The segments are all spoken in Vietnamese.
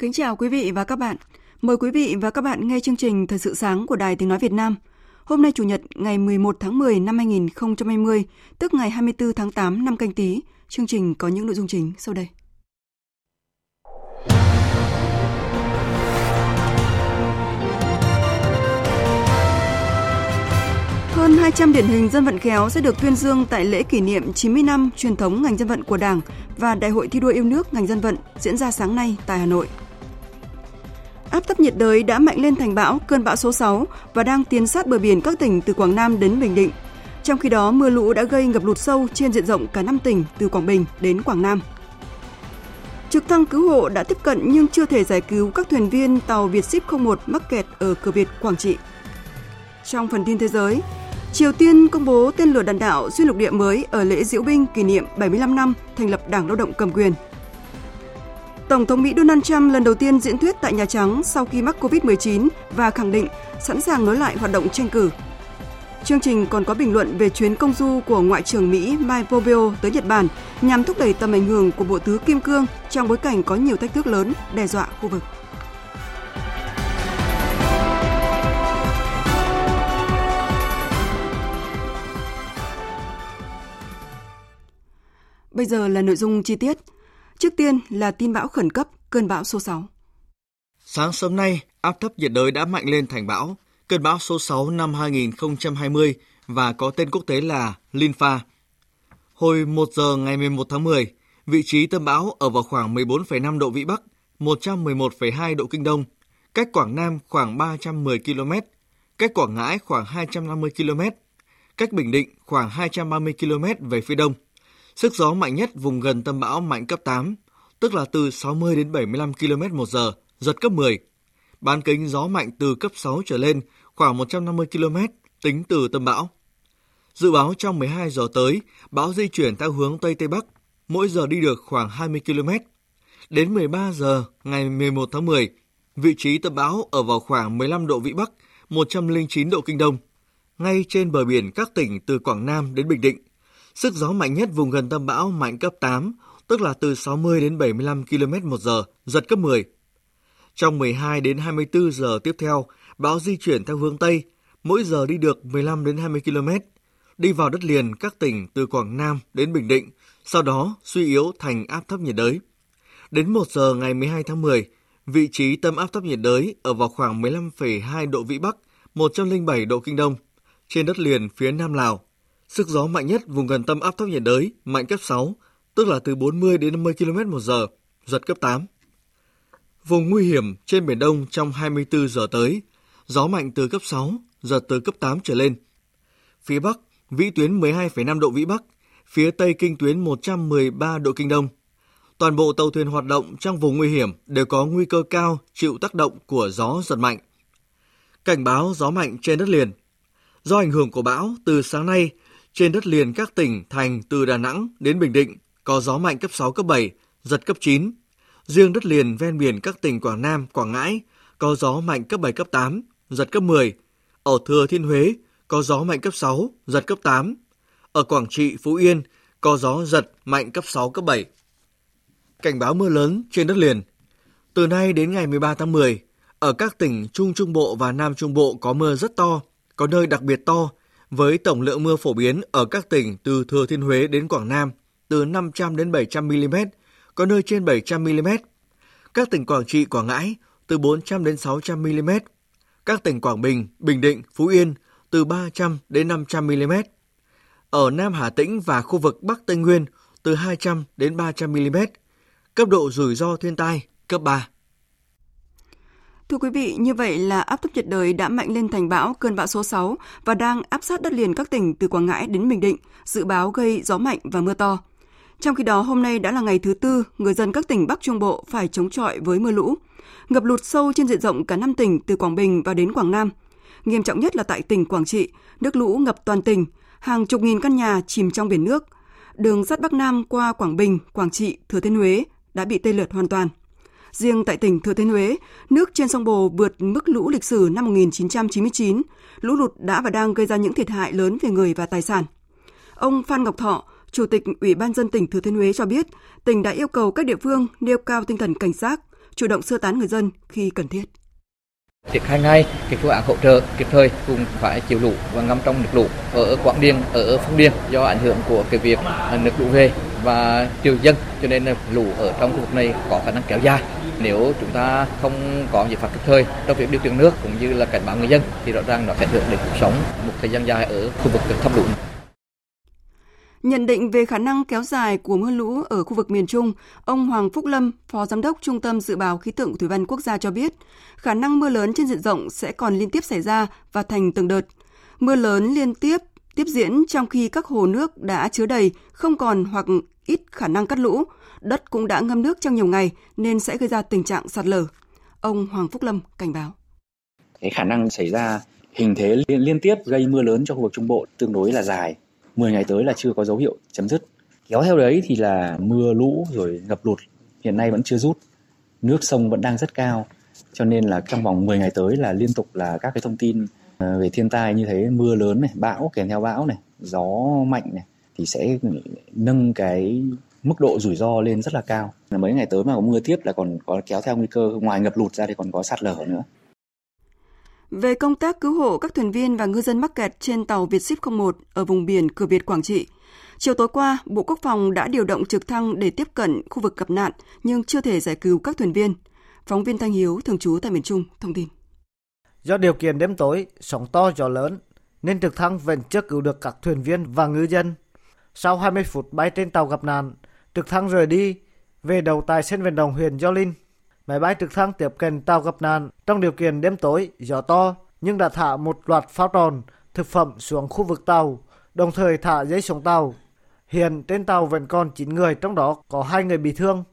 Kính chào quý vị và các bạn. Mời quý vị và các bạn nghe chương trình Thời sự sáng của Đài Tiếng Nói Việt Nam. Hôm nay Chủ nhật ngày 11 tháng 10 năm 2020, tức ngày 24 tháng 8 năm canh tí. Chương trình có những nội dung chính sau đây. Hơn 200 điển hình dân vận khéo sẽ được tuyên dương tại lễ kỷ niệm 90 năm truyền thống ngành dân vận của Đảng và Đại hội thi đua yêu nước ngành dân vận diễn ra sáng nay tại Hà Nội. Áp thấp nhiệt đới đã mạnh lên thành bão, cơn bão số 6 và đang tiến sát bờ biển các tỉnh từ Quảng Nam đến Bình Định. Trong khi đó, mưa lũ đã gây ngập lụt sâu trên diện rộng cả 5 tỉnh từ Quảng Bình đến Quảng Nam. Trực thăng cứu hộ đã tiếp cận nhưng chưa thể giải cứu các thuyền viên tàu Vietship 01 mắc kẹt ở cửa Việt, Quảng Trị. Trong phần tin thế giới, Triều Tiên công bố tên lửa đạn đạo xuyên lục địa mới ở lễ diễu binh kỷ niệm 75 năm thành lập Đảng Lao động cầm quyền – Tổng thống Mỹ Donald Trump lần đầu tiên diễn thuyết tại Nhà Trắng sau khi mắc COVID-19 và khẳng định sẵn sàng nối lại hoạt động tranh cử. Chương trình còn có bình luận về chuyến công du của Ngoại trưởng Mỹ Mike Pompeo tới Nhật Bản nhằm thúc đẩy tầm ảnh hưởng của Bộ Tứ Kim Cương trong bối cảnh có nhiều thách thức lớn đe dọa khu vực. Bây giờ là nội dung chi tiết. Trước tiên là tin bão khẩn cấp, cơn bão số 6. Sáng sớm nay, áp thấp nhiệt đới đã mạnh lên thành bão, cơn bão số 6 năm 2020 và có tên quốc tế là Linfa. Hồi 1 giờ ngày 11 tháng 10, vị trí tâm bão ở vào khoảng 14,5 độ Vĩ Bắc, 111,2 độ Kinh Đông, cách Quảng Nam khoảng 310 km, cách Quảng Ngãi khoảng 250 km, cách Bình Định khoảng 230 km về phía đông. Sức gió mạnh nhất vùng gần tâm bão mạnh cấp 8, tức là từ 60 đến 75 km một giờ, giật cấp 10. Bán kính gió mạnh từ cấp 6 trở lên khoảng 150 km tính từ tâm bão. Dự báo trong 12 giờ tới, bão di chuyển theo hướng Tây Tây Bắc, mỗi giờ đi được khoảng 20 km. Đến 13 giờ ngày 11 tháng 10, vị trí tâm bão ở vào khoảng 15 độ Vĩ Bắc, 109 độ Kinh Đông, ngay trên bờ biển các tỉnh từ Quảng Nam đến Bình Định. Sức gió mạnh nhất vùng gần tâm bão mạnh cấp 8, tức là từ 60 đến 75 km một giờ, giật cấp 10. Trong 12 đến 24 giờ tiếp theo, bão di chuyển theo hướng Tây, mỗi giờ đi được 15 đến 20 km, đi vào đất liền các tỉnh từ Quảng Nam đến Bình Định, sau đó suy yếu thành áp thấp nhiệt đới. Đến 1 giờ ngày 12 tháng 10, vị trí tâm áp thấp nhiệt đới ở vào khoảng 15,2 độ Vĩ Bắc, 107 độ Kinh Đông, trên đất liền phía Nam Lào. Sức gió mạnh nhất vùng gần tâm áp thấp nhiệt đới mạnh cấp 6, tức là từ 40 đến 50 km một giờ, giật cấp 8. Vùng nguy hiểm trên Biển Đông trong 24 giờ tới, gió mạnh từ cấp 6, giật từ cấp 8 trở lên. Phía Bắc, vĩ tuyến 12,5 độ Vĩ Bắc, phía Tây kinh tuyến 113 độ Kinh Đông. Toàn bộ tàu thuyền hoạt động trong vùng nguy hiểm đều có nguy cơ cao chịu tác động của gió giật mạnh. Cảnh báo gió mạnh trên đất liền. Do ảnh hưởng của bão, từ sáng nay, trên đất liền các tỉnh thành từ Đà Nẵng đến Bình Định có gió mạnh cấp 6, cấp 7, giật cấp 9. Riêng đất liền ven biển các tỉnh Quảng Nam, Quảng Ngãi có gió mạnh cấp 7, cấp 8, giật cấp 10. Ở Thừa Thiên Huế có gió mạnh cấp 6, giật cấp 8. Ở Quảng Trị, Phú Yên có gió giật mạnh cấp 6, cấp 7. Cảnh báo mưa lớn trên đất liền. Từ nay đến ngày 13 tháng 10, ở các tỉnh Trung Trung Bộ và Nam Trung Bộ có mưa rất to, có nơi đặc biệt to, với tổng lượng mưa phổ biến ở các tỉnh từ Thừa Thiên Huế đến Quảng Nam từ 500 đến 700 mm, có nơi trên 700 mm. Các tỉnh Quảng Trị, Quảng Ngãi từ 400 đến 600 mm. Các tỉnh Quảng Bình, Bình Định, Phú Yên từ 300 đến 500 mm. Ở Nam Hà Tĩnh và khu vực Bắc Tây Nguyên từ 200 đến 300 mm. Cấp độ rủi ro thiên tai cấp 3. Thưa quý vị, như vậy là áp thấp nhiệt đới đã mạnh lên thành bão cơn bão số 6 và đang áp sát đất liền các tỉnh từ Quảng Ngãi đến Bình Định, dự báo gây gió mạnh và mưa to. Trong khi đó, hôm nay đã là ngày thứ tư, người dân các tỉnh Bắc Trung Bộ phải chống chọi với mưa lũ. Ngập lụt sâu trên diện rộng cả năm tỉnh từ Quảng Bình và đến Quảng Nam. Nghiêm trọng nhất là tại tỉnh Quảng Trị, nước lũ ngập toàn tỉnh, hàng chục nghìn căn nhà chìm trong biển nước. Đường sắt Bắc Nam qua Quảng Bình, Quảng Trị, Thừa Thiên Huế đã bị tê liệt hoàn toàn. Riêng tại tỉnh Thừa Thiên Huế, nước trên sông Bồ vượt mức lũ lịch sử năm 1999. Lũ lụt đã và đang gây ra những thiệt hại lớn về người và tài sản. Ông Phan Ngọc Thọ, Chủ tịch Ủy ban dân tỉnh Thừa Thiên Huế cho biết, tỉnh đã yêu cầu các địa phương nêu cao tinh thần cảnh giác, chủ động sơ tán người dân khi cần thiết. Triển khai ngay cái phương án hỗ trợ kịp thời cùng phải chịu lũ và ngâm trong nước lũ ở Quảng Điền, ở Phong Điền do ảnh hưởng của cái việc nước lũ về và triều dân cho nên lũ ở trong khu vực này có khả năng kéo dài. Nếu chúng ta không có giải pháp kịp thời trong việc điều tiết nước cũng như là cảnh báo người dân thì rõ ràng nó sẽ ảnh hưởng đến cuộc sống một thời gian dài ở khu vực thấp lũ. Nhận định về khả năng kéo dài của mưa lũ ở khu vực miền Trung, ông Hoàng Phúc Lâm, Phó Giám đốc Trung tâm Dự báo Khí tượng Thủy văn Quốc gia cho biết, khả năng mưa lớn trên diện rộng sẽ còn liên tiếp xảy ra và thành từng đợt. Mưa lớn liên tiếp tiếp diễn trong khi các hồ nước đã chứa đầy, không còn hoặc ít khả năng cắt lũ. Đất cũng đã ngâm nước trong nhiều ngày nên sẽ gây ra tình trạng sạt lở. Ông Hoàng Phúc Lâm cảnh báo. Cái khả năng xảy ra hình thế liên tiếp gây mưa lớn cho khu vực Trung Bộ tương đối là dài 10 ngày tới là chưa có dấu hiệu chấm dứt. Kéo theo đấy thì là mưa lũ rồi ngập lụt hiện nay vẫn chưa rút. Nước sông vẫn đang rất cao. Cho nên là trong vòng 10 ngày tới là liên tục là các cái thông tin ờ, về thiên tai như thế, mưa lớn này, bão kèm theo bão này, gió mạnh này thì sẽ nâng cái mức độ rủi ro lên rất là cao. Mấy ngày tới mà có mưa tiếp là còn có kéo theo nguy cơ ngoài ngập lụt ra thì còn có sạt lở nữa. Về công tác cứu hộ các thuyền viên và ngư dân mắc kẹt trên tàu Vietship 01 ở vùng biển cửa Việt Quảng Trị, chiều tối qua, Bộ Quốc phòng đã điều động trực thăng để tiếp cận khu vực gặp nạn nhưng chưa thể giải cứu các thuyền viên. Phóng viên Thanh Hiếu, thường trú tại miền Trung, thông tin. Do điều kiện đêm tối, sóng to gió lớn, nên trực thăng vẫn chưa cứu được các thuyền viên và ngư dân. Sau 20 phút bay trên tàu gặp nạn, trực thăng rời đi, về đầu tại sân vận động huyện Gio Linh máy bay trực thăng tiếp cận tàu gặp nạn trong điều kiện đêm tối, gió to, nhưng đã thả một loạt pháo tròn, thực phẩm xuống khu vực tàu, đồng thời thả giấy xuống tàu. Hiện trên tàu vẫn còn 9 người, trong đó có hai người bị thương.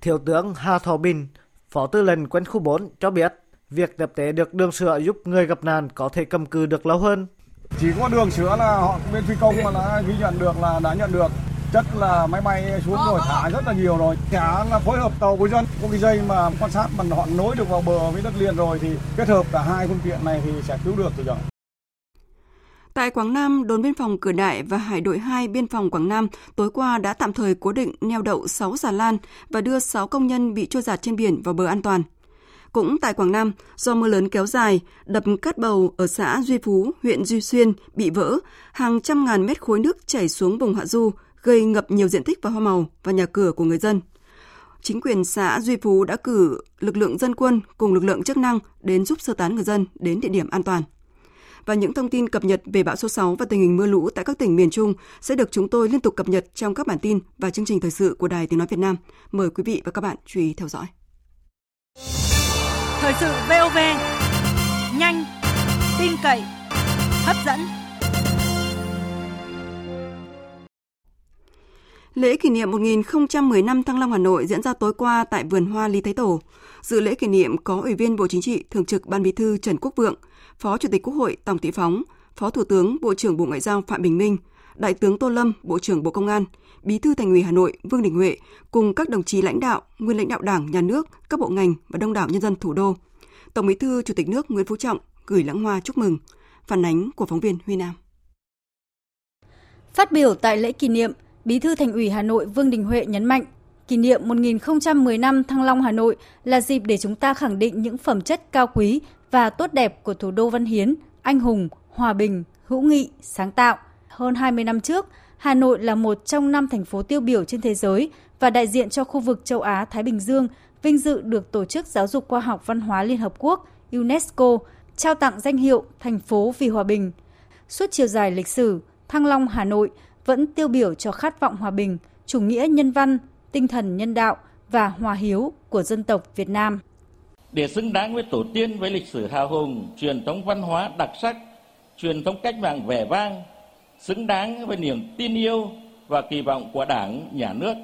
Thiếu tướng Hà Thọ Bình, Phó Tư lệnh quân khu 4 cho biết, việc tập tế được đường sữa giúp người gặp nạn có thể cầm cự được lâu hơn. Chỉ có đường sữa là họ bên phi công mà đã ghi nhận được là đã nhận được. Chất là máy bay xuống rồi thả rất là nhiều rồi. Cả là phối hợp tàu với dân có cái dây mà quan sát mà họ nối được vào bờ với đất liền rồi thì kết hợp cả hai phương tiện này thì sẽ cứu được rồi Tại Quảng Nam, đồn biên phòng Cửa Đại và Hải đội 2 biên phòng Quảng Nam tối qua đã tạm thời cố định neo đậu 6 xà lan và đưa 6 công nhân bị trôi giạt trên biển vào bờ an toàn. Cũng tại Quảng Nam, do mưa lớn kéo dài, đập Cát Bầu ở xã Duy Phú, huyện Duy Xuyên bị vỡ, hàng trăm ngàn mét khối nước chảy xuống vùng hạ du, gây ngập nhiều diện tích và hoa màu và nhà cửa của người dân. Chính quyền xã Duy Phú đã cử lực lượng dân quân cùng lực lượng chức năng đến giúp sơ tán người dân đến địa điểm an toàn. Và những thông tin cập nhật về bão số 6 và tình hình mưa lũ tại các tỉnh miền Trung sẽ được chúng tôi liên tục cập nhật trong các bản tin và chương trình thời sự của Đài Tiếng Nói Việt Nam. Mời quý vị và các bạn chú ý theo dõi. Thời sự VOV, nhanh, tin cậy, hấp dẫn. Lễ kỷ niệm 1010 năm Thăng Long Hà Nội diễn ra tối qua tại vườn hoa Lý Thái Tổ. Dự lễ kỷ niệm có Ủy viên Bộ Chính trị, Thường trực Ban Bí thư Trần Quốc Vượng, Phó Chủ tịch Quốc hội Tòng Thị Phóng, Phó Thủ tướng Bộ trưởng Bộ Ngoại giao Phạm Bình Minh, Đại tướng Tô Lâm, Bộ trưởng Bộ Công an, Bí thư Thành ủy Hà Nội Vương Đình Huệ cùng các đồng chí lãnh đạo, nguyên lãnh đạo Đảng, Nhà nước, các bộ ngành và đông đảo nhân dân thủ đô. Tổng Bí thư Chủ tịch nước Nguyễn Phú Trọng gửi lãng hoa chúc mừng. Phản ánh của phóng viên Huy Nam. Phát biểu tại lễ kỷ niệm, Bí thư Thành ủy Hà Nội Vương Đình Huệ nhấn mạnh, kỷ niệm 1010 năm Thăng Long Hà Nội là dịp để chúng ta khẳng định những phẩm chất cao quý và tốt đẹp của thủ đô văn hiến, anh hùng, hòa bình, hữu nghị, sáng tạo. Hơn 20 năm trước, Hà Nội là một trong năm thành phố tiêu biểu trên thế giới và đại diện cho khu vực châu Á Thái Bình Dương, vinh dự được Tổ chức Giáo dục Khoa học Văn hóa Liên Hợp Quốc UNESCO trao tặng danh hiệu thành phố vì hòa bình. Suốt chiều dài lịch sử, Thăng Long Hà Nội vẫn tiêu biểu cho khát vọng hòa bình, chủ nghĩa nhân văn, tinh thần nhân đạo và hòa hiếu của dân tộc Việt Nam. Để xứng đáng với tổ tiên với lịch sử hào hùng, truyền thống văn hóa đặc sắc, truyền thống cách mạng vẻ vang, xứng đáng với niềm tin yêu và kỳ vọng của Đảng, Nhà nước.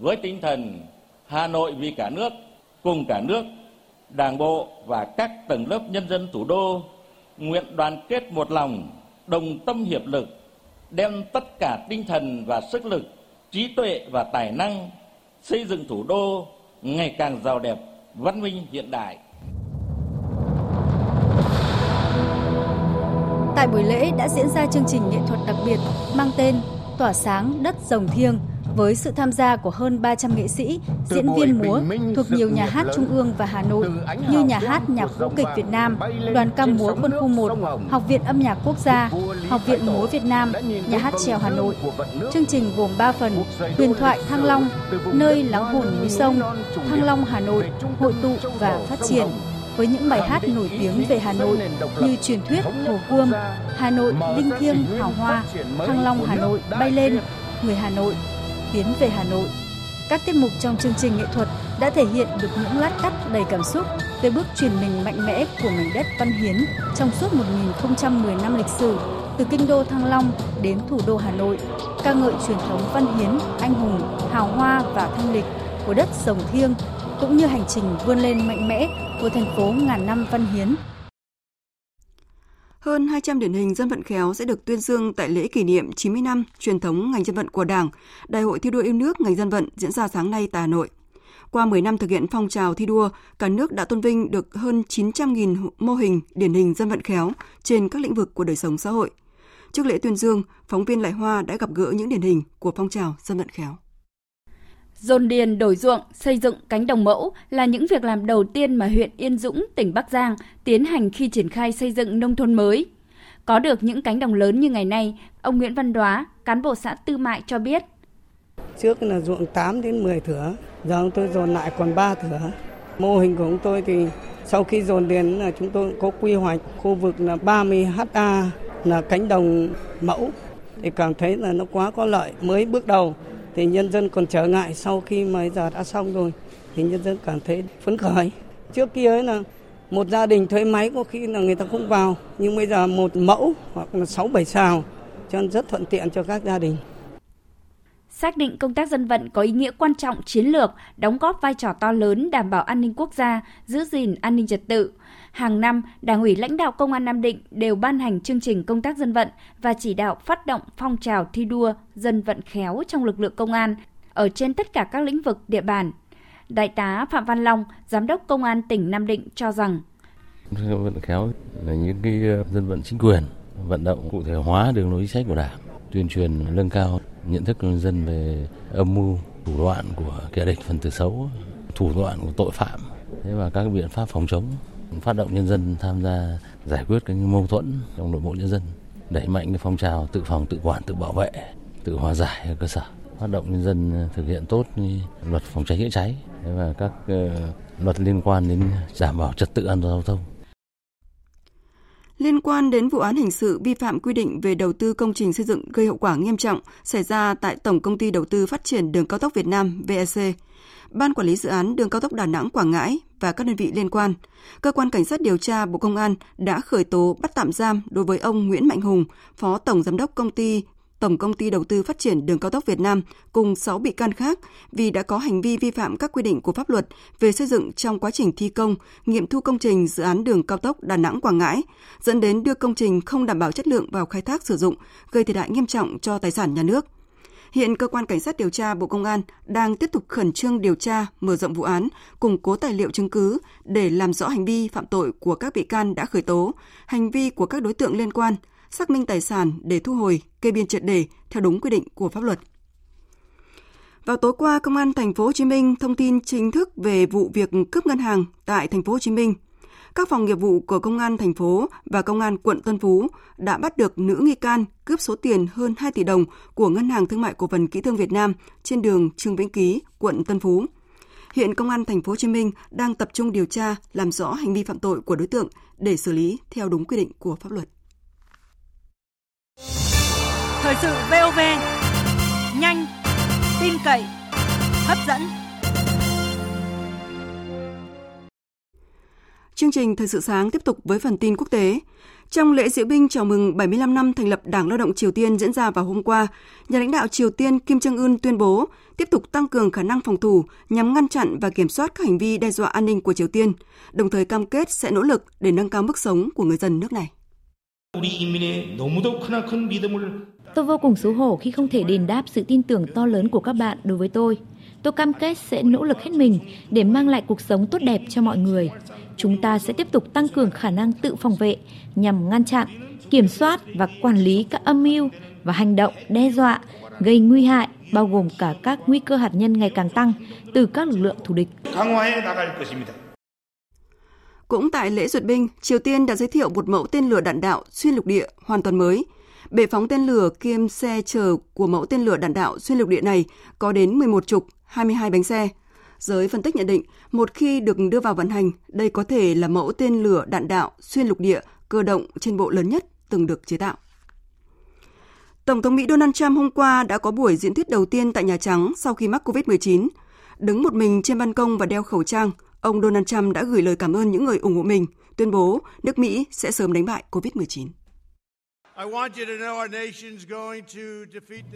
Với tinh thần Hà Nội vì cả nước, cùng cả nước, Đảng bộ và các tầng lớp nhân dân thủ đô nguyện đoàn kết một lòng, đồng tâm hiệp lực, đem tất cả tinh thần và sức lực, trí tuệ và tài năng xây dựng thủ đô ngày càng giàu đẹp, văn minh hiện đại. Tại buổi lễ đã diễn ra chương trình nghệ thuật đặc biệt mang tên Tỏa sáng đất rồng thiêng với sự tham gia của hơn 300 nghệ sĩ, diễn viên múa thuộc nhiều nhà hát trung ương và Hà Nội như Nhà hát Nhạc vũ kịch Việt Nam, Đoàn ca múa Quân khu 1, Học viện âm nhạc quốc gia, Học viện múa Việt Nam, Nhà hát trèo Hà Nội. Chương trình gồm 3 phần: Huyền thoại Thăng Long, nơi lắng hồn núi sông, Thăng Long Hà Nội, hội tụ và phát triển với những bài hát nổi tiếng về Hà Nội như truyền thuyết Hồ Gươm, Hà Nội linh thiêng hào hoa, Thăng Long Hà Nội bay lên, người Hà Nội tiến về Hà Nội. Các tiết mục trong chương trình nghệ thuật đã thể hiện được những lát cắt đầy cảm xúc về bước chuyển mình mạnh mẽ của mảnh đất văn hiến trong suốt 1010 năm lịch sử từ kinh đô Thăng Long đến thủ đô Hà Nội, ca ngợi truyền thống văn hiến, anh hùng, hào hoa và thanh lịch của đất rồng thiêng cũng như hành trình vươn lên mạnh mẽ của thành phố ngàn năm văn hiến hơn 200 điển hình dân vận khéo sẽ được tuyên dương tại lễ kỷ niệm 90 năm truyền thống ngành dân vận của Đảng, Đại hội thi đua yêu nước ngành dân vận diễn ra sáng nay tại Hà Nội. Qua 10 năm thực hiện phong trào thi đua, cả nước đã tôn vinh được hơn 900.000 mô hình điển hình dân vận khéo trên các lĩnh vực của đời sống xã hội. Trước lễ tuyên dương, phóng viên Lại Hoa đã gặp gỡ những điển hình của phong trào dân vận khéo. Dồn điền đổi ruộng, xây dựng cánh đồng mẫu là những việc làm đầu tiên mà huyện Yên Dũng, tỉnh Bắc Giang tiến hành khi triển khai xây dựng nông thôn mới. Có được những cánh đồng lớn như ngày nay, ông Nguyễn Văn Đoá, cán bộ xã Tư Mại cho biết. Trước là ruộng 8 đến 10 thửa, giờ tôi dồn lại còn 3 thửa. Mô hình của chúng tôi thì sau khi dồn điền là chúng tôi có quy hoạch khu vực là 30 ha là cánh đồng mẫu thì cảm thấy là nó quá có lợi mới bước đầu thì nhân dân còn trở ngại sau khi mà giờ đã xong rồi. Thì nhân dân cảm thấy phấn khởi. Trước kia ấy là một gia đình thuê máy có khi là người ta không vào. Nhưng bây giờ một mẫu hoặc là sáu bảy xào cho nên rất thuận tiện cho các gia đình. Xác định công tác dân vận có ý nghĩa quan trọng chiến lược, đóng góp vai trò to lớn đảm bảo an ninh quốc gia, giữ gìn an ninh trật tự. Hàng năm, Đảng ủy lãnh đạo Công an Nam Định đều ban hành chương trình công tác dân vận và chỉ đạo phát động phong trào thi đua dân vận khéo trong lực lượng công an ở trên tất cả các lĩnh vực địa bàn. Đại tá Phạm Văn Long, Giám đốc Công an tỉnh Nam Định cho rằng Dân vận khéo là những cái ờ, dân vận chính quyền, vận động cụ thể hóa đường lối chính sách của Đảng, tuyên truyền nâng cao nhận thức của nhân dân về âm mưu thủ đoạn của kẻ địch phần tử xấu thủ đoạn của tội phạm thế và các biện pháp phòng chống phát động nhân dân tham gia giải quyết các mâu thuẫn trong nội bộ nhân dân, đẩy mạnh cái phong trào tự phòng, tự quản, tự bảo vệ, tự hòa giải ở cơ sở phát động nhân dân ờ, thực hiện tốt luật phòng cháy chữa cháy và các ờ, luật liên quan đến đảm bảo trật tự an toàn giao thông liên quan đến vụ án hình sự vi phạm quy định về đầu tư công trình xây dựng gây hậu quả nghiêm trọng xảy ra tại Tổng công ty Đầu tư Phát triển Đường cao tốc Việt Nam VEC. Ban quản lý dự án đường cao tốc Đà Nẵng Quảng Ngãi và các đơn vị liên quan, cơ quan cảnh sát điều tra Bộ Công an đã khởi tố bắt tạm giam đối với ông Nguyễn Mạnh Hùng, Phó Tổng giám đốc công ty Tổng công ty Đầu tư Phát triển Đường cao tốc Việt Nam cùng 6 bị can khác vì đã có hành vi vi phạm các quy định của pháp luật về xây dựng trong quá trình thi công, nghiệm thu công trình dự án đường cao tốc Đà Nẵng Quảng Ngãi, dẫn đến đưa công trình không đảm bảo chất lượng vào khai thác sử dụng, gây thiệt hại nghiêm trọng cho tài sản nhà nước. Hiện cơ quan cảnh sát điều tra Bộ Công an đang tiếp tục khẩn trương điều tra, mở rộng vụ án, củng cố tài liệu chứng cứ để làm rõ hành vi phạm tội của các bị can đã khởi tố, hành vi của các đối tượng liên quan, xác minh tài sản để thu hồi, kê biên triệt để theo đúng quy định của pháp luật. Vào tối qua, Công an thành phố Hồ Chí Minh thông tin chính thức về vụ việc cướp ngân hàng tại thành phố Hồ Chí Minh. Các phòng nghiệp vụ của Công an thành phố và Công an quận Tân Phú đã bắt được nữ nghi can cướp số tiền hơn 2 tỷ đồng của Ngân hàng Thương mại Cổ phần Kỹ thương Việt Nam trên đường Trương Vĩnh Ký, quận Tân Phú. Hiện Công an thành phố Hồ Chí Minh đang tập trung điều tra, làm rõ hành vi phạm tội của đối tượng để xử lý theo đúng quy định của pháp luật. Thời sự VOV nhanh, tin cậy, hấp dẫn. Chương trình Thời sự sáng tiếp tục với phần tin quốc tế. Trong lễ diễu binh chào mừng 75 năm thành lập Đảng Lao động Triều Tiên diễn ra vào hôm qua, nhà lãnh đạo Triều Tiên Kim Jong-un tuyên bố tiếp tục tăng cường khả năng phòng thủ nhằm ngăn chặn và kiểm soát các hành vi đe dọa an ninh của Triều Tiên, đồng thời cam kết sẽ nỗ lực để nâng cao mức sống của người dân nước này. Tôi vô cùng xấu hổ khi không thể đền đáp sự tin tưởng to lớn của các bạn đối với tôi. Tôi cam kết sẽ nỗ lực hết mình để mang lại cuộc sống tốt đẹp cho mọi người. Chúng ta sẽ tiếp tục tăng cường khả năng tự phòng vệ nhằm ngăn chặn, kiểm soát và quản lý các âm mưu và hành động đe dọa, gây nguy hại bao gồm cả các nguy cơ hạt nhân ngày càng tăng từ các lực lượng thù địch. Cũng tại lễ duyệt binh, Triều Tiên đã giới thiệu một mẫu tên lửa đạn đạo xuyên lục địa hoàn toàn mới. Bệ phóng tên lửa kiêm xe chở của mẫu tên lửa đạn đạo xuyên lục địa này có đến 11 trục, 22 bánh xe. Giới phân tích nhận định, một khi được đưa vào vận hành, đây có thể là mẫu tên lửa đạn đạo xuyên lục địa cơ động trên bộ lớn nhất từng được chế tạo. Tổng thống Mỹ Donald Trump hôm qua đã có buổi diễn thuyết đầu tiên tại Nhà Trắng sau khi mắc COVID-19. Đứng một mình trên ban công và đeo khẩu trang, ông Donald Trump đã gửi lời cảm ơn những người ủng hộ mình, tuyên bố nước Mỹ sẽ sớm đánh bại COVID-19.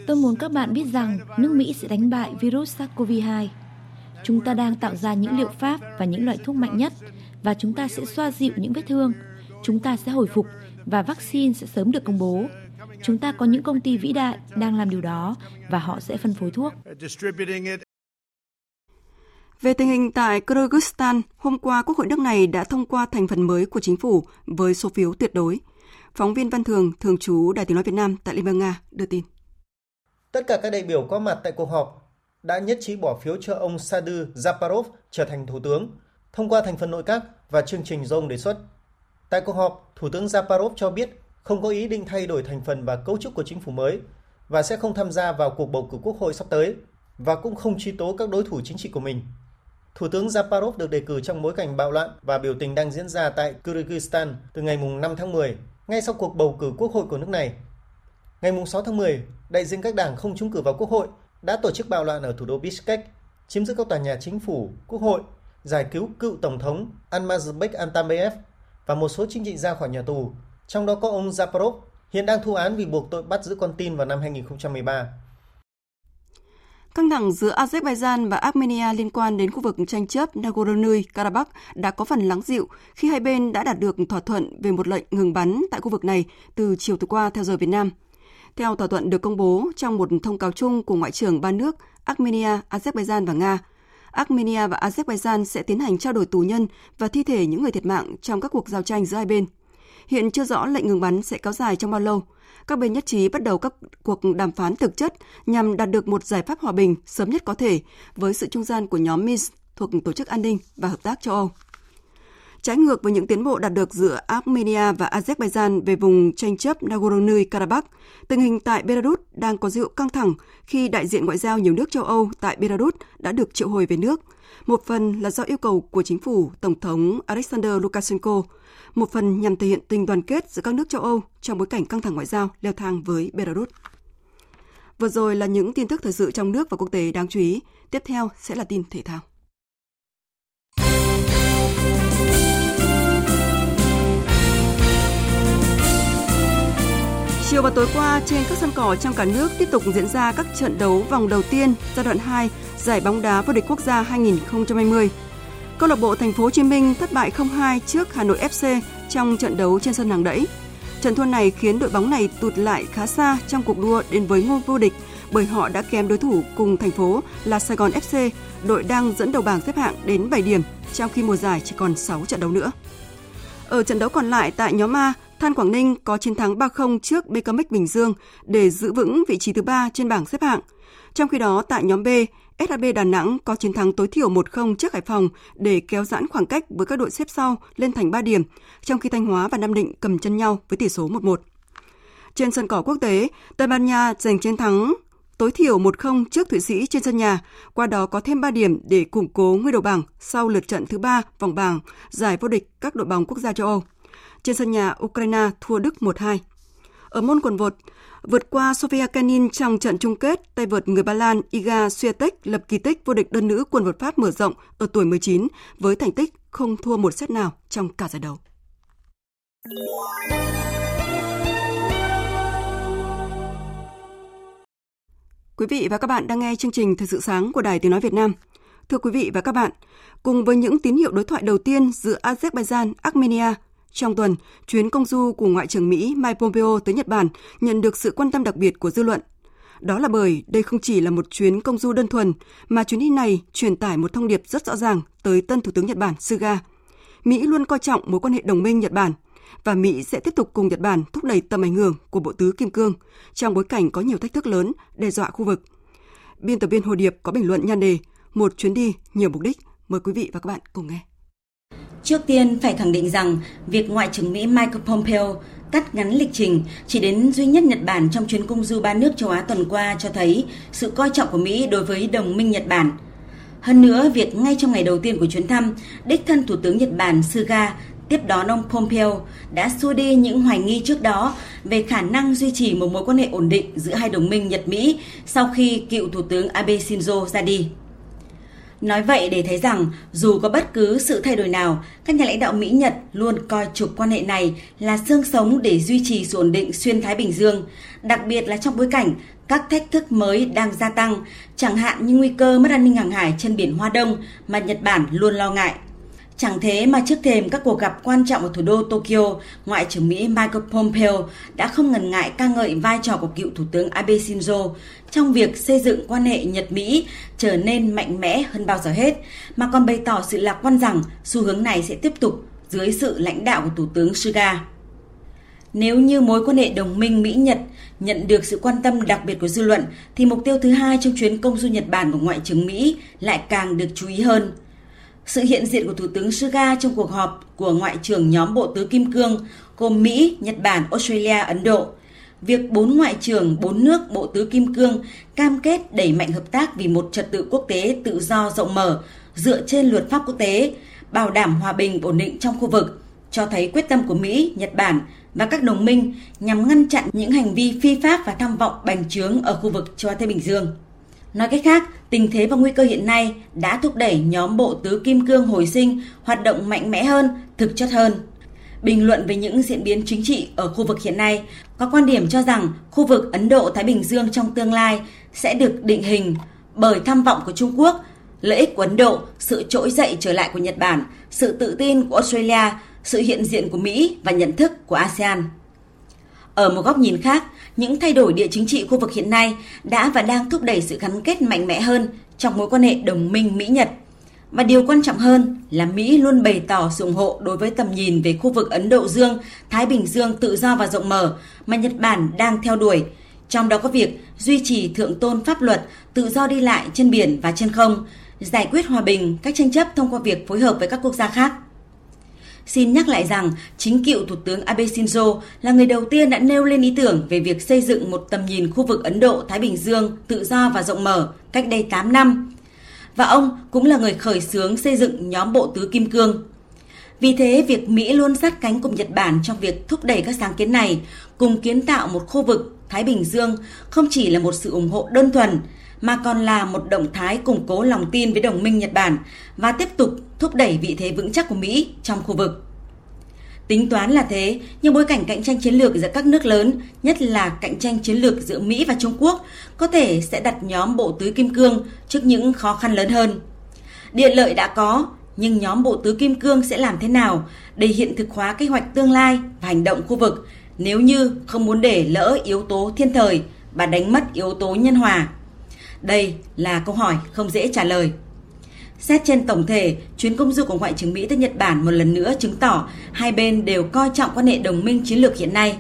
Tôi muốn các bạn biết rằng nước Mỹ sẽ đánh bại virus SARS-CoV-2. Chúng ta đang tạo ra những liệu pháp và những loại thuốc mạnh nhất và chúng ta sẽ xoa dịu những vết thương. Chúng ta sẽ hồi phục và vaccine sẽ sớm được công bố. Chúng ta có những công ty vĩ đại đang làm điều đó và họ sẽ phân phối thuốc. Về tình hình tại Kyrgyzstan, hôm qua Quốc hội nước này đã thông qua thành phần mới của chính phủ với số phiếu tuyệt đối. Phóng viên Văn Thường, thường trú Đài Tiếng Nói Việt Nam tại Liên bang Nga đưa tin. Tất cả các đại biểu có mặt tại cuộc họp đã nhất trí bỏ phiếu cho ông Sadu Zaparov trở thành thủ tướng, thông qua thành phần nội các và chương trình do ông đề xuất. Tại cuộc họp, Thủ tướng Zaparov cho biết không có ý định thay đổi thành phần và cấu trúc của chính phủ mới và sẽ không tham gia vào cuộc bầu cử quốc hội sắp tới và cũng không truy tố các đối thủ chính trị của mình. Thủ tướng Zaparov được đề cử trong bối cảnh bạo loạn và biểu tình đang diễn ra tại Kyrgyzstan từ ngày 5 tháng 10, ngay sau cuộc bầu cử quốc hội của nước này. Ngày 6 tháng 10, đại diện các đảng không trúng cử vào quốc hội đã tổ chức bạo loạn ở thủ đô Bishkek, chiếm giữ các tòa nhà chính phủ, quốc hội, giải cứu cựu tổng thống Almazbek Antambayev và một số chính trị gia khỏi nhà tù, trong đó có ông Zaporov, hiện đang thu án vì buộc tội bắt giữ con tin vào năm 2013. Căng thẳng giữa Azerbaijan và Armenia liên quan đến khu vực tranh chấp Nagorno-Karabakh đã có phần lắng dịu khi hai bên đã đạt được thỏa thuận về một lệnh ngừng bắn tại khu vực này từ chiều tối qua theo giờ Việt Nam. Theo thỏa thuận được công bố trong một thông cáo chung của Ngoại trưởng ba nước Armenia, Azerbaijan và Nga, Armenia và Azerbaijan sẽ tiến hành trao đổi tù nhân và thi thể những người thiệt mạng trong các cuộc giao tranh giữa hai bên. Hiện chưa rõ lệnh ngừng bắn sẽ kéo dài trong bao lâu. Các bên nhất trí bắt đầu các cuộc đàm phán thực chất nhằm đạt được một giải pháp hòa bình sớm nhất có thể với sự trung gian của nhóm Minsk thuộc Tổ chức An ninh và Hợp tác châu Âu. Trái ngược với những tiến bộ đạt được giữa Armenia và Azerbaijan về vùng tranh chấp Nagorno-Karabakh, tình hình tại Belarus đang có dịu căng thẳng khi đại diện ngoại giao nhiều nước châu Âu tại Belarus đã được triệu hồi về nước. Một phần là do yêu cầu của chính phủ Tổng thống Alexander Lukashenko, một phần nhằm thể hiện tình đoàn kết giữa các nước châu Âu trong bối cảnh căng thẳng ngoại giao leo thang với Belarus. Vừa rồi là những tin tức thời sự trong nước và quốc tế đáng chú ý. Tiếp theo sẽ là tin thể thao. Chiều và tối qua trên các sân cỏ trong cả nước tiếp tục diễn ra các trận đấu vòng đầu tiên giai đoạn 2 giải bóng đá vô địch quốc gia 2020. Câu lạc bộ Thành phố Hồ Chí Minh thất bại 0-2 trước Hà Nội FC trong trận đấu trên sân hàng đẫy. Trận thua này khiến đội bóng này tụt lại khá xa trong cuộc đua đến với ngôi vô địch bởi họ đã kém đối thủ cùng thành phố là Sài Gòn FC, đội đang dẫn đầu bảng xếp hạng đến 7 điểm, trong khi mùa giải chỉ còn 6 trận đấu nữa. Ở trận đấu còn lại tại nhóm A, Than Quảng Ninh có chiến thắng 3-0 trước BKMX Bình Dương để giữ vững vị trí thứ ba trên bảng xếp hạng. Trong khi đó, tại nhóm B, SHB Đà Nẵng có chiến thắng tối thiểu 1-0 trước Hải Phòng để kéo giãn khoảng cách với các đội xếp sau lên thành 3 điểm, trong khi Thanh Hóa và Nam Định cầm chân nhau với tỷ số 1-1. Trên sân cỏ quốc tế, Tây Ban Nha giành chiến thắng tối thiểu 1-0 trước Thụy Sĩ trên sân nhà, qua đó có thêm 3 điểm để củng cố ngôi đầu bảng sau lượt trận thứ ba vòng bảng giải vô địch các đội bóng quốc gia châu Âu. Trên sân nhà, Ukraine thua Đức 1-2. Ở môn quần vợt, vượt qua Sofia Kenin trong trận chung kết, tay vợt người Ba Lan Iga Swiatek lập kỳ tích vô địch đơn nữ quần vợt Pháp mở rộng ở tuổi 19 với thành tích không thua một set nào trong cả giải đấu. Quý vị và các bạn đang nghe chương trình Thời sự sáng của Đài Tiếng Nói Việt Nam. Thưa quý vị và các bạn, cùng với những tín hiệu đối thoại đầu tiên giữa Azerbaijan, Armenia, trong tuần, chuyến công du của Ngoại trưởng Mỹ Mike Pompeo tới Nhật Bản nhận được sự quan tâm đặc biệt của dư luận. Đó là bởi đây không chỉ là một chuyến công du đơn thuần, mà chuyến đi này truyền tải một thông điệp rất rõ ràng tới tân Thủ tướng Nhật Bản Suga. Mỹ luôn coi trọng mối quan hệ đồng minh Nhật Bản và Mỹ sẽ tiếp tục cùng Nhật Bản thúc đẩy tầm ảnh hưởng của Bộ Tứ Kim Cương trong bối cảnh có nhiều thách thức lớn đe dọa khu vực. Biên tập viên Hồ Điệp có bình luận nhan đề Một chuyến đi nhiều mục đích. Mời quý vị và các bạn cùng nghe. Trước tiên phải khẳng định rằng việc Ngoại trưởng Mỹ Michael Pompeo cắt ngắn lịch trình chỉ đến duy nhất Nhật Bản trong chuyến công du ba nước châu Á tuần qua cho thấy sự coi trọng của Mỹ đối với đồng minh Nhật Bản. Hơn nữa, việc ngay trong ngày đầu tiên của chuyến thăm, đích thân Thủ tướng Nhật Bản Suga tiếp đón ông Pompeo đã xua đi những hoài nghi trước đó về khả năng duy trì một mối quan hệ ổn định giữa hai đồng minh Nhật-Mỹ sau khi cựu Thủ tướng Abe Shinzo ra đi. Nói vậy để thấy rằng dù có bất cứ sự thay đổi nào, các nhà lãnh đạo Mỹ-Nhật luôn coi trục quan hệ này là xương sống để duy trì sự ổn định xuyên Thái Bình Dương, đặc biệt là trong bối cảnh các thách thức mới đang gia tăng, chẳng hạn như nguy cơ mất an ninh hàng hải trên biển Hoa Đông mà Nhật Bản luôn lo ngại. Chẳng thế mà trước thềm các cuộc gặp quan trọng ở thủ đô Tokyo, Ngoại trưởng Mỹ Michael Pompeo đã không ngần ngại ca ngợi vai trò của cựu Thủ tướng Abe Shinzo trong việc xây dựng quan hệ Nhật-Mỹ trở nên mạnh mẽ hơn bao giờ hết, mà còn bày tỏ sự lạc quan rằng xu hướng này sẽ tiếp tục dưới sự lãnh đạo của Thủ tướng Suga. Nếu như mối quan hệ đồng minh Mỹ-Nhật nhận được sự quan tâm đặc biệt của dư luận, thì mục tiêu thứ hai trong chuyến công du Nhật Bản của Ngoại trưởng Mỹ lại càng được chú ý hơn – sự hiện diện của Thủ tướng Suga trong cuộc họp của Ngoại trưởng nhóm Bộ Tứ Kim Cương gồm Mỹ, Nhật Bản, Australia, Ấn Độ. Việc bốn ngoại trưởng bốn nước Bộ Tứ Kim Cương cam kết đẩy mạnh hợp tác vì một trật tự quốc tế tự do rộng mở dựa trên luật pháp quốc tế, bảo đảm hòa bình ổn định trong khu vực, cho thấy quyết tâm của Mỹ, Nhật Bản và các đồng minh nhằm ngăn chặn những hành vi phi pháp và tham vọng bành trướng ở khu vực châu Á Thái Bình Dương. Nói cách khác, tình thế và nguy cơ hiện nay đã thúc đẩy nhóm bộ tứ kim cương hồi sinh hoạt động mạnh mẽ hơn, thực chất hơn. Bình luận về những diễn biến chính trị ở khu vực hiện nay, có quan điểm cho rằng khu vực Ấn Độ-Thái Bình Dương trong tương lai sẽ được định hình bởi tham vọng của Trung Quốc, lợi ích của Ấn Độ, sự trỗi dậy trở lại của Nhật Bản, sự tự tin của Australia, sự hiện diện của Mỹ và nhận thức của ASEAN. Ở một góc nhìn khác, những thay đổi địa chính trị khu vực hiện nay đã và đang thúc đẩy sự gắn kết mạnh mẽ hơn trong mối quan hệ đồng minh Mỹ-Nhật. Và điều quan trọng hơn là Mỹ luôn bày tỏ sự ủng hộ đối với tầm nhìn về khu vực Ấn Độ Dương, Thái Bình Dương tự do và rộng mở mà Nhật Bản đang theo đuổi. Trong đó có việc duy trì thượng tôn pháp luật, tự do đi lại trên biển và trên không, giải quyết hòa bình các tranh chấp thông qua việc phối hợp với các quốc gia khác. Xin nhắc lại rằng, chính cựu Thủ tướng Abe Shinzo là người đầu tiên đã nêu lên ý tưởng về việc xây dựng một tầm nhìn khu vực Ấn Độ-Thái Bình Dương tự do và rộng mở cách đây 8 năm. Và ông cũng là người khởi xướng xây dựng nhóm bộ tứ Kim Cương. Vì thế, việc Mỹ luôn sát cánh cùng Nhật Bản trong việc thúc đẩy các sáng kiến này, cùng kiến tạo một khu vực Thái Bình Dương không chỉ là một sự ủng hộ đơn thuần, mà còn là một động thái củng cố lòng tin với đồng minh Nhật Bản và tiếp tục thúc đẩy vị thế vững chắc của Mỹ trong khu vực. Tính toán là thế, nhưng bối cảnh cạnh tranh chiến lược giữa các nước lớn, nhất là cạnh tranh chiến lược giữa Mỹ và Trung Quốc, có thể sẽ đặt nhóm bộ tứ kim cương trước những khó khăn lớn hơn. Địa lợi đã có, nhưng nhóm bộ tứ kim cương sẽ làm thế nào để hiện thực hóa kế hoạch tương lai và hành động khu vực nếu như không muốn để lỡ yếu tố thiên thời và đánh mất yếu tố nhân hòa? Đây là câu hỏi không dễ trả lời. Xét trên tổng thể, chuyến công du của Ngoại trưởng Mỹ tới Nhật Bản một lần nữa chứng tỏ hai bên đều coi trọng quan hệ đồng minh chiến lược hiện nay.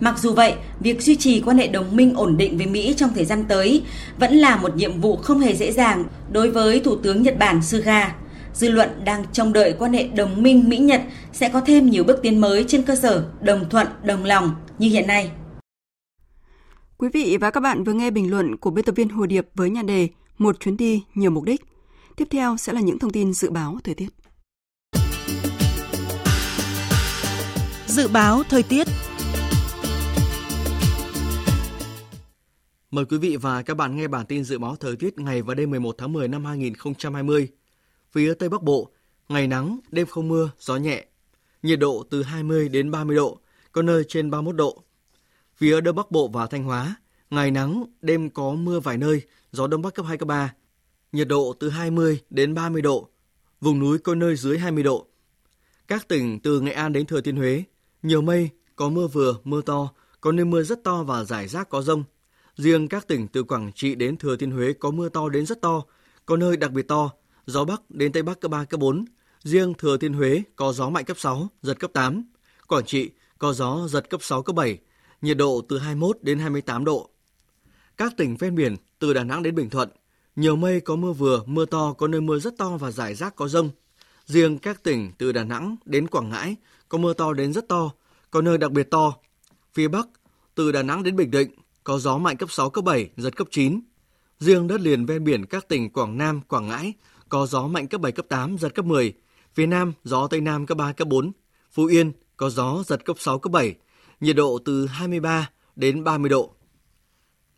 Mặc dù vậy, việc duy trì quan hệ đồng minh ổn định với Mỹ trong thời gian tới vẫn là một nhiệm vụ không hề dễ dàng đối với Thủ tướng Nhật Bản Suga. Dư luận đang trông đợi quan hệ đồng minh Mỹ-Nhật sẽ có thêm nhiều bước tiến mới trên cơ sở đồng thuận, đồng lòng như hiện nay. Quý vị và các bạn vừa nghe bình luận của biên tập viên Hồ Điệp với nhan đề Một chuyến đi nhiều mục đích. Tiếp theo sẽ là những thông tin dự báo thời tiết. Dự báo thời tiết Mời quý vị và các bạn nghe bản tin dự báo thời tiết ngày và đêm 11 tháng 10 năm 2020. Phía Tây Bắc Bộ, ngày nắng, đêm không mưa, gió nhẹ. Nhiệt độ từ 20 đến 30 độ, có nơi trên 31 độ. Phía Đông Bắc Bộ và Thanh Hóa, ngày nắng, đêm có mưa vài nơi, gió Đông Bắc cấp 2, cấp 3. Nhiệt độ từ 20 đến 30 độ, vùng núi có nơi dưới 20 độ. Các tỉnh từ Nghệ An đến Thừa Thiên Huế, nhiều mây, có mưa vừa, mưa to, có nơi mưa rất to và rải rác có rông. Riêng các tỉnh từ Quảng Trị đến Thừa Thiên Huế có mưa to đến rất to, có nơi đặc biệt to, gió Bắc đến Tây Bắc cấp 3, cấp 4. Riêng Thừa Thiên Huế có gió mạnh cấp 6, giật cấp 8. Quảng Trị có gió giật cấp 6, cấp 7, nhiệt độ từ 21 đến 28 độ. Các tỉnh ven biển từ Đà Nẵng đến Bình Thuận, nhiều mây có mưa vừa, mưa to, có nơi mưa rất to và rải rác có rông. Riêng các tỉnh từ Đà Nẵng đến Quảng Ngãi có mưa to đến rất to, có nơi đặc biệt to. Phía Bắc, từ Đà Nẵng đến Bình Định, có gió mạnh cấp 6, cấp 7, giật cấp 9. Riêng đất liền ven biển các tỉnh Quảng Nam, Quảng Ngãi có gió mạnh cấp 7, cấp 8, giật cấp 10. Phía Nam, gió Tây Nam cấp 3, cấp 4. Phú Yên có gió giật cấp 6, cấp 7. Nhiệt độ từ 23 đến 30 độ.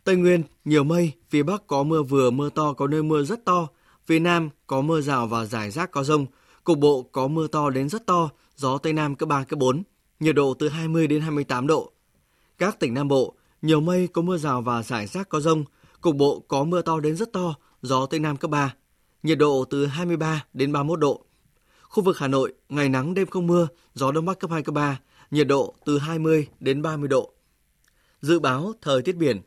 Tây Nguyên, nhiều mây, phía Bắc có mưa vừa, mưa to, có nơi mưa rất to. Phía Nam có mưa rào và rải rác có rông. Cục bộ có mưa to đến rất to, gió Tây Nam cấp 3, cấp 4. Nhiệt độ từ 20 đến 28 độ. Các tỉnh Nam Bộ, nhiều mây có mưa rào và rải rác có rông, cục bộ có mưa to đến rất to, gió Tây Nam cấp 3. Nhiệt độ từ 23 đến 31 độ. Khu vực Hà Nội, ngày nắng đêm không mưa, gió Đông Bắc cấp 2, cấp 3, nhiệt độ từ 20 đến 30 độ. Dự báo thời tiết biển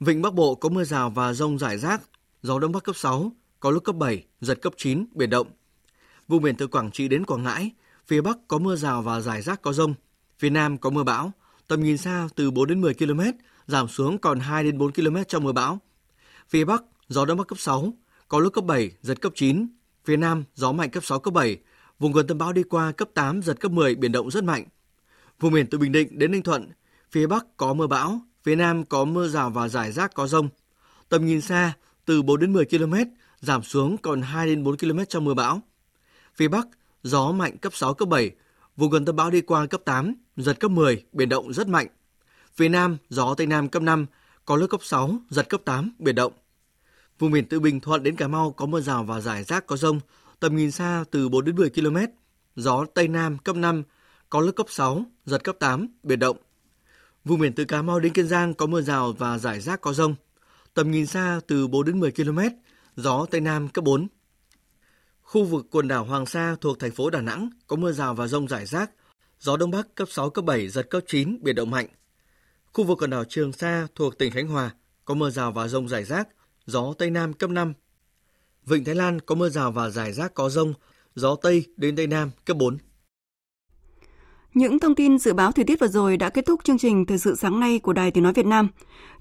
Vịnh Bắc Bộ có mưa rào và rông rải rác, gió Đông Bắc cấp 6, có lúc cấp 7, giật cấp 9, biển động. Vùng biển từ Quảng Trị đến Quảng Ngãi, phía Bắc có mưa rào và rải rác có rông, phía Nam có mưa bão, tầm nhìn xa từ 4 đến 10 km, giảm xuống còn 2 đến 4 km trong mưa bão. Phía Bắc, gió Đông Bắc cấp 6, có lúc cấp 7, giật cấp 9. Phía Nam, gió mạnh cấp 6, cấp 7. Vùng gần tâm bão đi qua cấp 8, giật cấp 10, biển động rất mạnh. Vùng biển từ Bình Định đến Ninh Thuận, phía Bắc có mưa bão, phía Nam có mưa rào và rải rác có rông. Tầm nhìn xa từ 4 đến 10 km, giảm xuống còn 2 đến 4 km trong mưa bão. Phía Bắc, gió mạnh cấp 6, cấp 7, vùng gần tâm bão đi qua cấp 8, giật cấp 10, biển động rất mạnh. Phía Nam, gió Tây Nam cấp 5, có lúc cấp 6, giật cấp 8, biển động. Vùng biển từ Bình Thuận đến Cà Mau có mưa rào và rải rác có rông, tầm nhìn xa từ 4 đến 10 km, gió Tây Nam cấp 5, có lúc cấp 6, giật cấp 8, biển động. Vùng biển từ Cà Mau đến Kiên Giang có mưa rào và rải rác có rông, tầm nhìn xa từ 4 đến 10 km, gió Tây Nam cấp 4. Khu vực quần đảo Hoàng Sa thuộc thành phố Đà Nẵng có mưa rào và rông rải rác, gió Đông Bắc cấp 6, cấp 7, giật cấp 9, biển động mạnh. Khu vực quần đảo Trường Sa thuộc tỉnh Khánh Hòa có mưa rào và rông rải rác, gió Tây Nam cấp 5. Vịnh Thái Lan có mưa rào và rải rác có rông, gió Tây đến Tây Nam cấp 4. Những thông tin dự báo thời tiết vừa rồi đã kết thúc chương trình Thời sự sáng nay của Đài Tiếng Nói Việt Nam.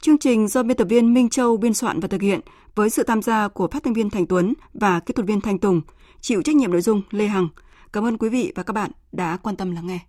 Chương trình do biên tập viên Minh Châu biên soạn và thực hiện với sự tham gia của phát thanh viên Thành Tuấn và kỹ thuật viên Thanh Tùng, chịu trách nhiệm nội dung Lê Hằng. Cảm ơn quý vị và các bạn đã quan tâm lắng nghe.